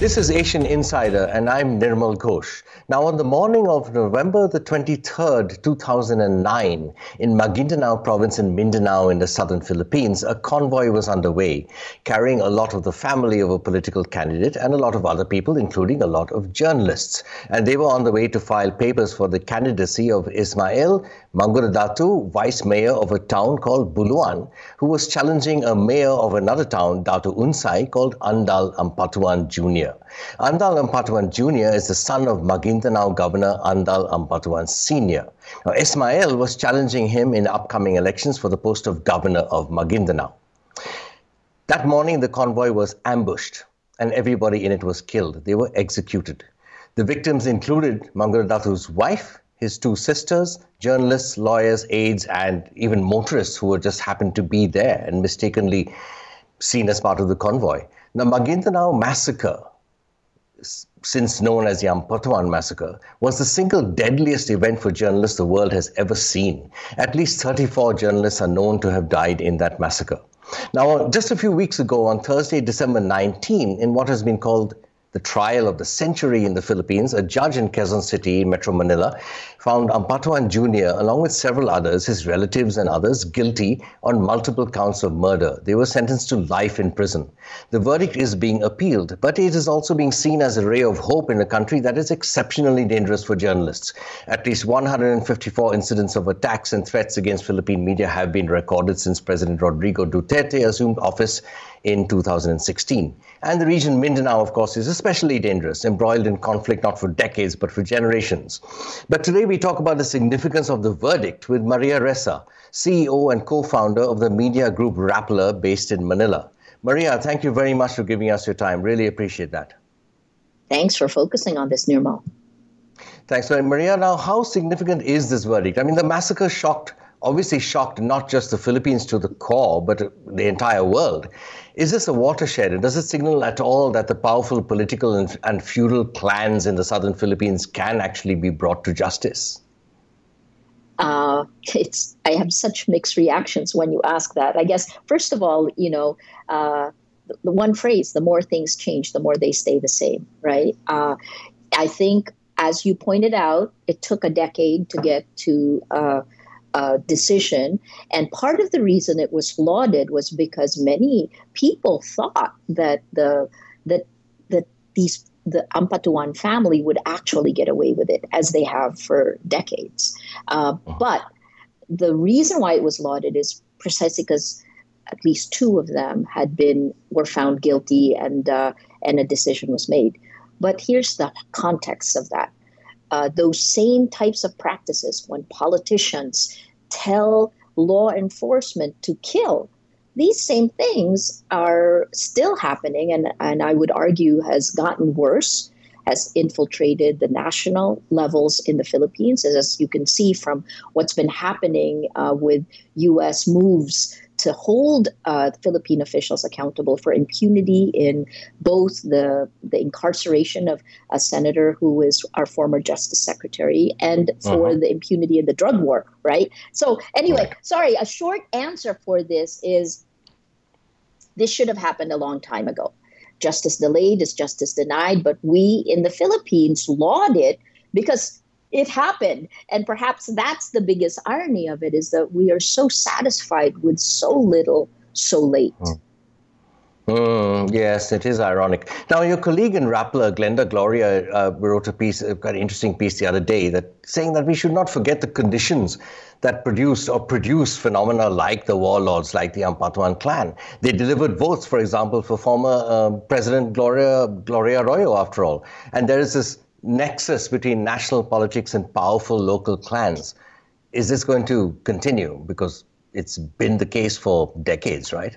This is Asian Insider, and I'm Nirmal Ghosh. Now, on the morning of November the 23rd, 2009, in Maguindanao province in Mindanao in the southern Philippines, a convoy was underway, carrying a lot of the family of a political candidate and a lot of other people, including a lot of journalists. And they were on the way to file papers for the candidacy of Ismail Mangudadatu, vice mayor of a town called Buluan, who was challenging a mayor of another town, Datu Unsai, called Andal Ampatuan Jr. Andal Ampatuan Jr. is the son of Maguindanao Governor Andal Ampatuan Sr. Now, Ismail was challenging him in upcoming elections for the post of governor of Maguindanao. That morning, the convoy was ambushed and everybody in it was killed. They were executed. The victims included Mangudadatu's wife, his two sisters, journalists, lawyers, aides, and even motorists who were just happened to be there and mistakenly seen as part of the convoy. The Maguindanao massacre, since known as the Ampatuan massacre, was the single deadliest event for journalists the world has ever seen. At least 34 journalists are known to have died in that massacre. Now, just a few weeks ago, on Thursday, December 19, in what has been called the trial of the century in the Philippines, a judge in Quezon City, Metro Manila, found Ampatuan Jr., along with several others, his relatives and others, guilty on multiple counts of murder. They were sentenced to life in prison. The verdict is being appealed, but it is also being seen as a ray of hope in a country that is exceptionally dangerous for journalists. At least 154 incidents of attacks and threats against Philippine media have been recorded since President Rodrigo Duterte assumed office in 2016. And the region Mindanao, of course, is especially dangerous, embroiled in conflict not for decades but for generations. But today we talk about the significance of the verdict with Maria Ressa, CEO and co founder of the media group Rappler based in Manila. Maria, thank you very much for giving us your time. Really appreciate that. Thanks for focusing on this, Nirmal. Thanks, Maria. Now, how significant is this verdict? I mean, the massacre shocked obviously shocked not just the Philippines to the core, but the entire world. Is this a watershed? And does it signal at all that the powerful political and, and feudal clans in the southern Philippines can actually be brought to justice? Uh, it's I have such mixed reactions when you ask that. I guess first of all, you know, uh, the, one phrase: the more things change, the more they stay the same, right? Uh, I think, as you pointed out, it took a decade to get to uh, decision. And part of the reason it was lauded was because many people thought that the that that these the Ampatuan family would actually get away with it, as they have for decades. Uh, uh-huh. But the reason why it was lauded is precisely because at least two of them had been were found guilty, and uh, and a decision was made. But here's the context of that uh, those same types of practices when politicians tell law enforcement to kill these same things are still happening and, and i would argue has gotten worse has infiltrated the national levels in the Philippines, as you can see from what's been happening uh, with U.S. moves to hold uh, Philippine officials accountable for impunity in both the the incarceration of a senator who is our former Justice Secretary and for uh-huh. the impunity in the drug war. Right. So anyway, sorry. A short answer for this is this should have happened a long time ago. Justice delayed is justice denied, but we in the Philippines laud it because it happened and perhaps that's the biggest irony of it is that we are so satisfied with so little so late mm. Mm, yes, it is ironic. Now, your colleague in Rappler, Glenda Gloria, uh, wrote a piece, a very interesting piece the other day, that saying that we should not forget the conditions that produced or produce phenomena like the warlords, like the Ampatuan clan. They delivered votes, for example, for former uh, President Gloria Gloria Arroyo, after all. And there is this nexus between national politics and powerful local clans. Is this going to continue? Because it's been the case for decades, right?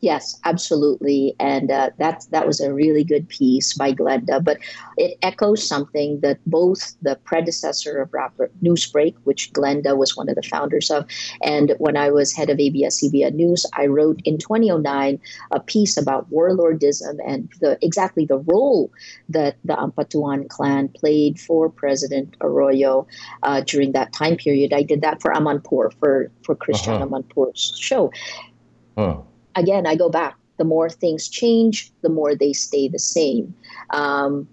Yes, absolutely, and uh, that that was a really good piece by Glenda. But it echoes something that both the predecessor of Rappler Newsbreak, which Glenda was one of the founders of, and when I was head of ABS-CBN News, I wrote in 2009 a piece about warlordism and the exactly the role that the Ampatuan clan played for President Arroyo uh, during that time period. I did that for Amanpour for for Christian uh-huh. Amanpour's show. Huh again, I go back. the more things change, the more they stay the same. Um,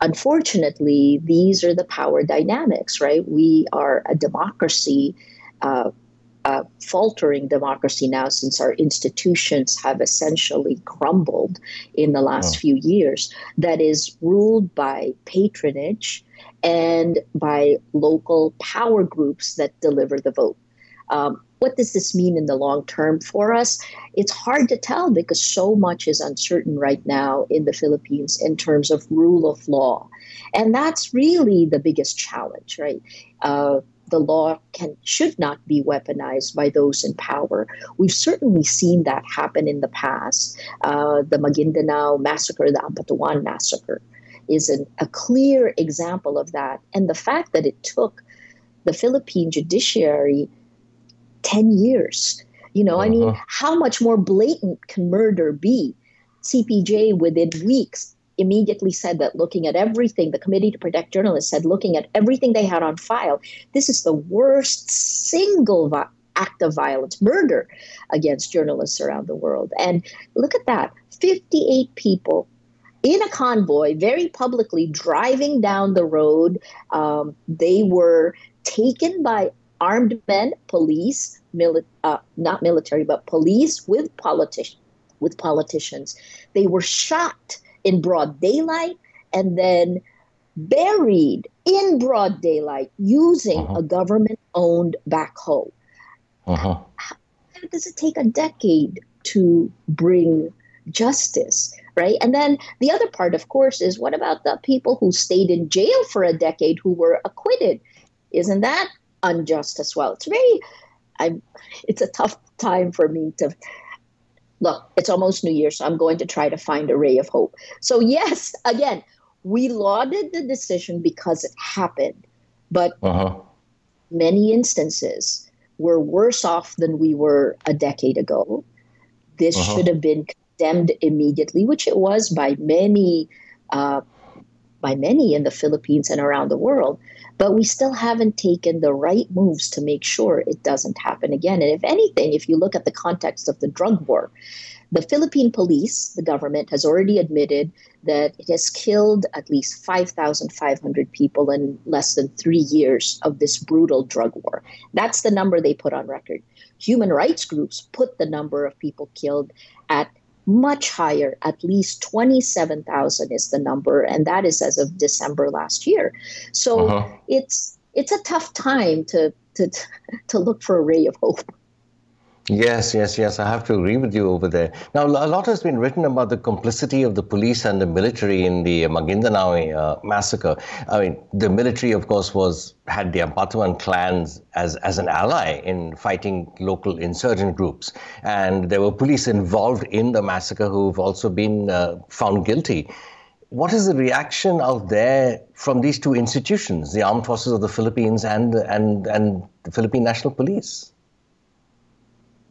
unfortunately, these are the power dynamics, right? We are a democracy, uh, a faltering democracy now since our institutions have essentially crumbled in the last oh. few years, that is ruled by patronage and by local power groups that deliver the vote. Um, what does this mean in the long term for us? It's hard to tell because so much is uncertain right now in the Philippines in terms of rule of law. And that's really the biggest challenge, right? Uh, the law can should not be weaponized by those in power. We've certainly seen that happen in the past. Uh, the Maguindanao massacre, the Ampatuan massacre, is an, a clear example of that. And the fact that it took the Philippine judiciary 10 years. You know, uh-huh. I mean, uh-huh. how much more blatant can murder be? CPJ within weeks immediately said that looking at everything, the Committee to Protect Journalists said, looking at everything they had on file, this is the worst single vi- act of violence, murder against journalists around the world. And look at that 58 people in a convoy, very publicly driving down the road. Um, they were taken by armed men, police, mili- uh, not military, but police with politicians. With politicians, they were shot in broad daylight and then buried in broad daylight using uh-huh. a government-owned backhoe. Uh-huh. How, how does it take a decade to bring justice? right? And then the other part, of course, is what about the people who stayed in jail for a decade who were acquitted? Isn't that unjust as well. It's very, I'm, it's a tough time for me to look. It's almost New Year, so I'm going to try to find a ray of hope. So yes, again, we lauded the decision because it happened, but uh-huh. many instances were worse off than we were a decade ago. This uh-huh. should have been condemned immediately, which it was by many. Uh, by many in the Philippines and around the world but we still haven't taken the right moves to make sure it doesn't happen again. And if anything, if you look at the context of the drug war, the Philippine police, the government, has already admitted that it has killed at least 5,500 people in less than three years of this brutal drug war. That's the number they put on record. Human rights groups put the number of people killed at much higher, at least 27,000 is the number, and that is as of December last year. So uh-huh. it's it's a tough time to, to to look for a ray of hope. Yes, yes, yes. I have to agree with you over there. Now, a lot has been written about the complicity of the police and the military in the Maguindanao uh, massacre. I mean, the military, of course, was had the Ampatuan clans as, as an ally in fighting local insurgent groups. And there were police involved in the massacre who've also been uh, found guilty. What is the reaction out there from these two institutions, the armed forces of the Philippines and, and, and the Philippine National Police?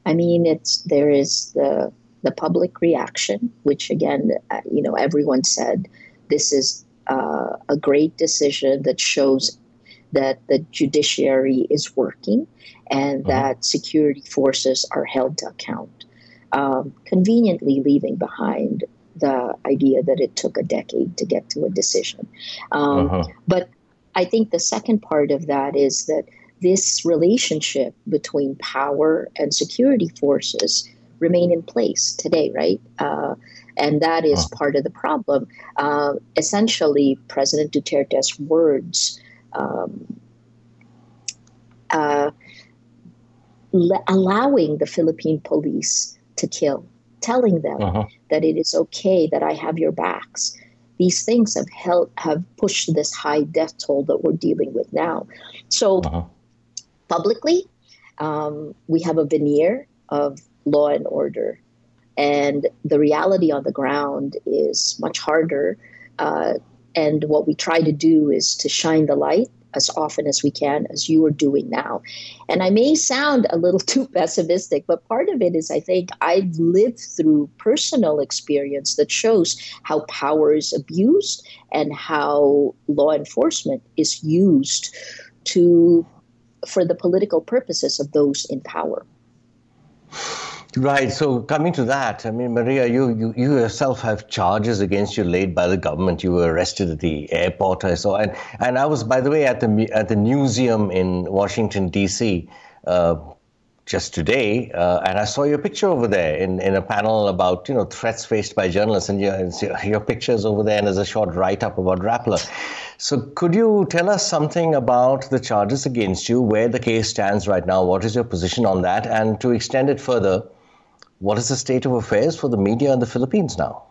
I mean, it's there is the the public reaction, which again, uh, you know, everyone said this is uh, a great decision that shows that the judiciary is working and mm-hmm. that security forces are held to account. Um, conveniently leaving behind the idea that it took a decade to get to a decision. Um, uh-huh. But I think the second part of that is that this relationship between power and security forces remain in place today, right? Uh, and that is part of the problem. Uh, essentially, President Duterte's words um, uh, allowing the Philippine police to kill, telling them uh-huh. that it is okay that I have your backs. These things have held, have pushed this high death toll that we're dealing with now. So. Uh-huh publicly. Um, we have a veneer of law and order. And the reality on the ground is much harder. Uh, and what we try to do is to shine the light as often as we can, as you are doing now. And I may sound a little too pessimistic, but part of it is I think I've lived through personal experience that shows how power is abused and how law enforcement is used to for the political purposes of those in power. Right. So coming to that, I mean, Maria, you, you, you yourself have charges against you laid by the government. You were arrested at the airport, I saw, and and I was, by the way, at the at the museum in Washington D.C. Uh, just today, uh, and I saw your picture over there in, in a panel about you know threats faced by journalists, and your your picture is over there, and there's a short write up about Rappler. So, could you tell us something about the charges against you, where the case stands right now? What is your position on that? And to extend it further, what is the state of affairs for the media in the Philippines now?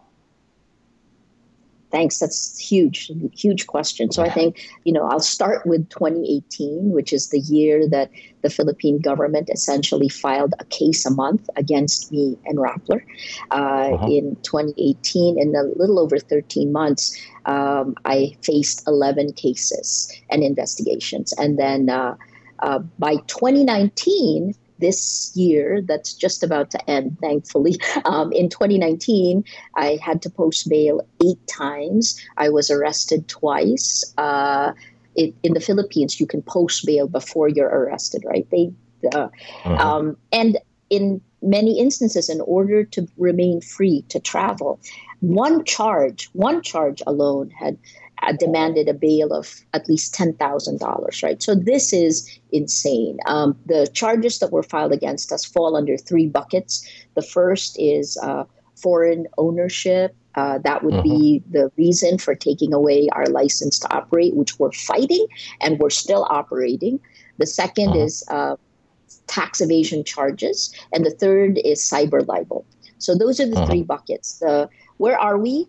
Thanks. That's huge, huge question. So I think, you know, I'll start with 2018, which is the year that the Philippine government essentially filed a case a month against me and Rappler. Uh, uh-huh. In 2018, in a little over 13 months, um, I faced 11 cases and investigations. And then uh, uh, by 2019, this year that's just about to end, thankfully. Um, in 2019, I had to post bail eight times. I was arrested twice. Uh, it, in the Philippines, you can post bail before you're arrested, right? They, uh, mm-hmm. um, and in many instances, in order to remain free to travel, one charge, one charge alone had demanded a bail of at least $10,000, right? So this is insane. Um, the charges that were filed against us fall under three buckets. The first is uh, foreign ownership. Uh, that would be mm-hmm. the reason for taking away our license to operate, which we're fighting and we're still operating. The 2nd uh-huh. is uh, tax evasion charges. And the third is cyber libel. So those are the uh-huh. three buckets. The where are we?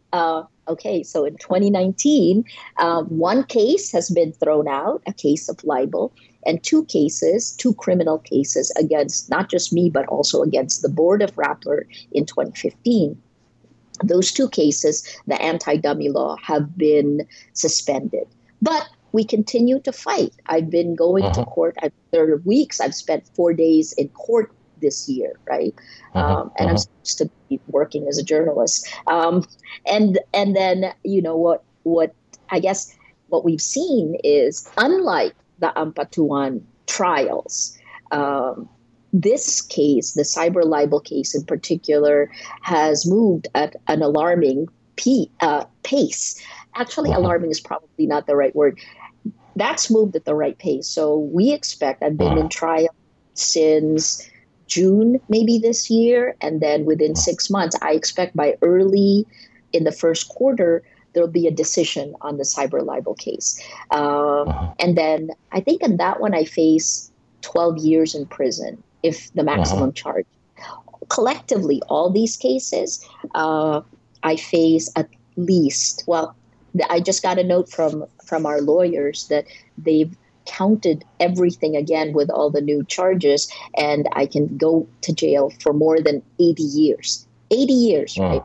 Okay, so in 2019, um, one case has been thrown out, a case of libel, and two cases, two criminal cases against not just me, but also against the board of Rappler in 2015. Those two cases, the anti dummy law, have been suspended. But we continue to fight. I've been going uh-huh. to court. I've, there are weeks I've spent four days in court this year, right? Uh-huh, um, and uh-huh. I'm supposed to be working as a journalist. Um, and and then you know what what I guess what we've seen is unlike the Ampatuan trials. Um, this case, the cyber libel case in particular, has moved at an alarming p- uh, pace. Actually, uh-huh. alarming is probably not the right word. That's moved at the right pace. So we expect, I've been in trial since June maybe this year, and then within six months, I expect by early in the first quarter there'll be a decision on the cyber libel case. Um, uh-huh. And then I think in that one I face 12 years in prison if the maximum uh-huh. charge. Collectively, all these cases, uh, I face at least well. I just got a note from from our lawyers that they've counted everything again with all the new charges, and I can go to jail for more than 80 years. 80 years, mm. right?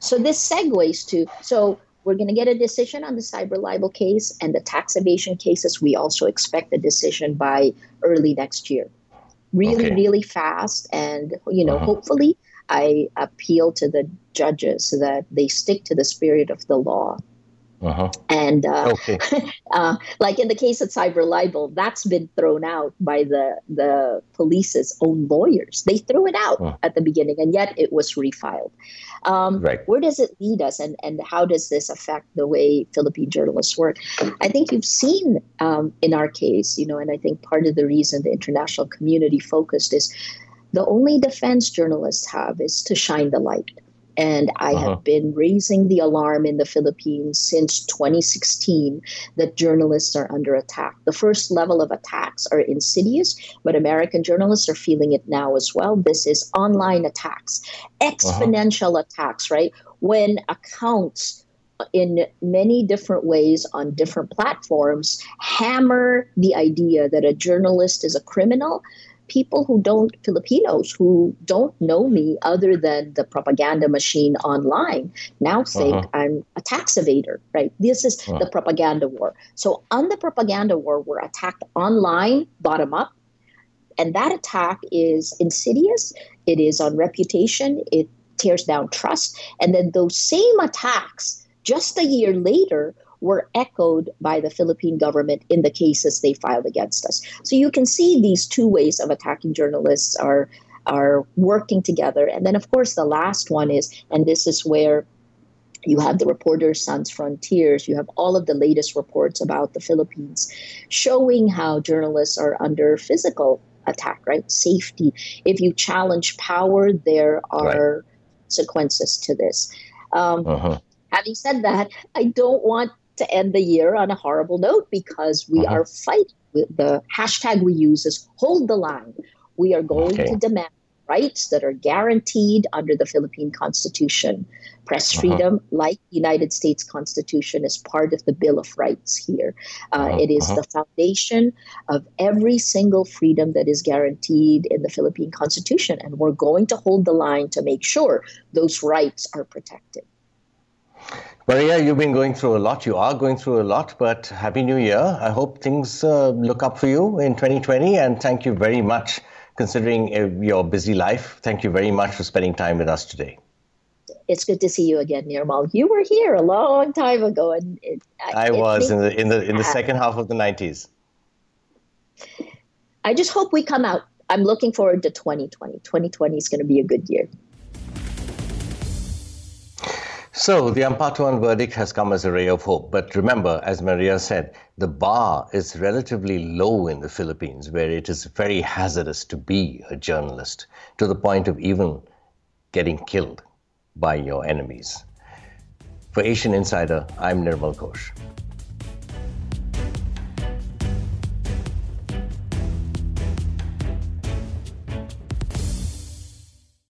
So this segues to so we're going to get a decision on the cyber libel case and the tax evasion cases. We also expect a decision by early next year. Really, okay. really fast, and you know, uh-huh. hopefully, I appeal to the judges so that they stick to the spirit of the law uh-huh. And uh, okay. uh, like in the case of cyber libel, that's been thrown out by the the police's own lawyers. They threw it out at the beginning, and yet it was refiled. Um, right. Where does it lead us, and and how does this affect the way Philippine journalists work? I think you've seen um, in our case, you know, and I think part of the reason the international community focused is the only defense journalists have is to shine the light and I uh-huh. have been raising the alarm in the Philippines since 2016 that journalists are under attack. The first level of attacks are insidious, but American journalists are feeling it now as well. This is online attacks, exponential uh-huh. attacks, right? When accounts in many different ways on different platforms hammer the idea that a journalist is a criminal people who don't, Filipinos who don't know me other than the propaganda machine online now think uh-huh. I'm a tax evader, right? This is uh-huh. the propaganda war. So on the propaganda war, we're attacked online, bottom up. And that attack is insidious. It is on reputation. It tears down trust. And then those same attacks, just a year later, were echoed by the Philippine government in the cases they filed against us. So you can see these two ways of attacking journalists are are working together. And then, of course, the last one is, and this is where you have the Reporters Sans Frontiers, you have all of the latest reports about the Philippines showing how journalists are under physical attack, right? Safety. If you challenge power, there are right. consequences to this. Um, uh-huh. Having said that, I don't want to end the year on a horrible note because we uh-huh. are fighting. The hashtag we use is hold the line. We are going okay. to demand rights that are guaranteed under the Philippine Constitution. Press uh-huh. freedom, uh-huh. like the United States Constitution, is part of the Bill of Rights here. Uh, uh-huh. It is uh-huh. the foundation of every single freedom that is guaranteed in the Philippine Constitution. And we're going to hold the line to make sure those rights are protected. Maria, you've been going through a lot. You are going through a lot, but Happy New Year. I hope things uh, look up for you in 2020. And thank you very much considering uh, your busy life. Thank you very much for spending time with us today. It's good to see you again, Nirmal. You were here a long time ago, and it, I, was in the in the in the second half of the nineties. I just hope we come out. I'm looking forward to 2020. 2020 is going to be a good year. So the Ampatuan verdict has come as a ray of hope. But remember, as Maria said, the bar is relatively low in the Philippines, where it is very hazardous to be a journalist, to the point of even getting killed by your enemies. For Asian Insider, I'm Nirmal Ghosh.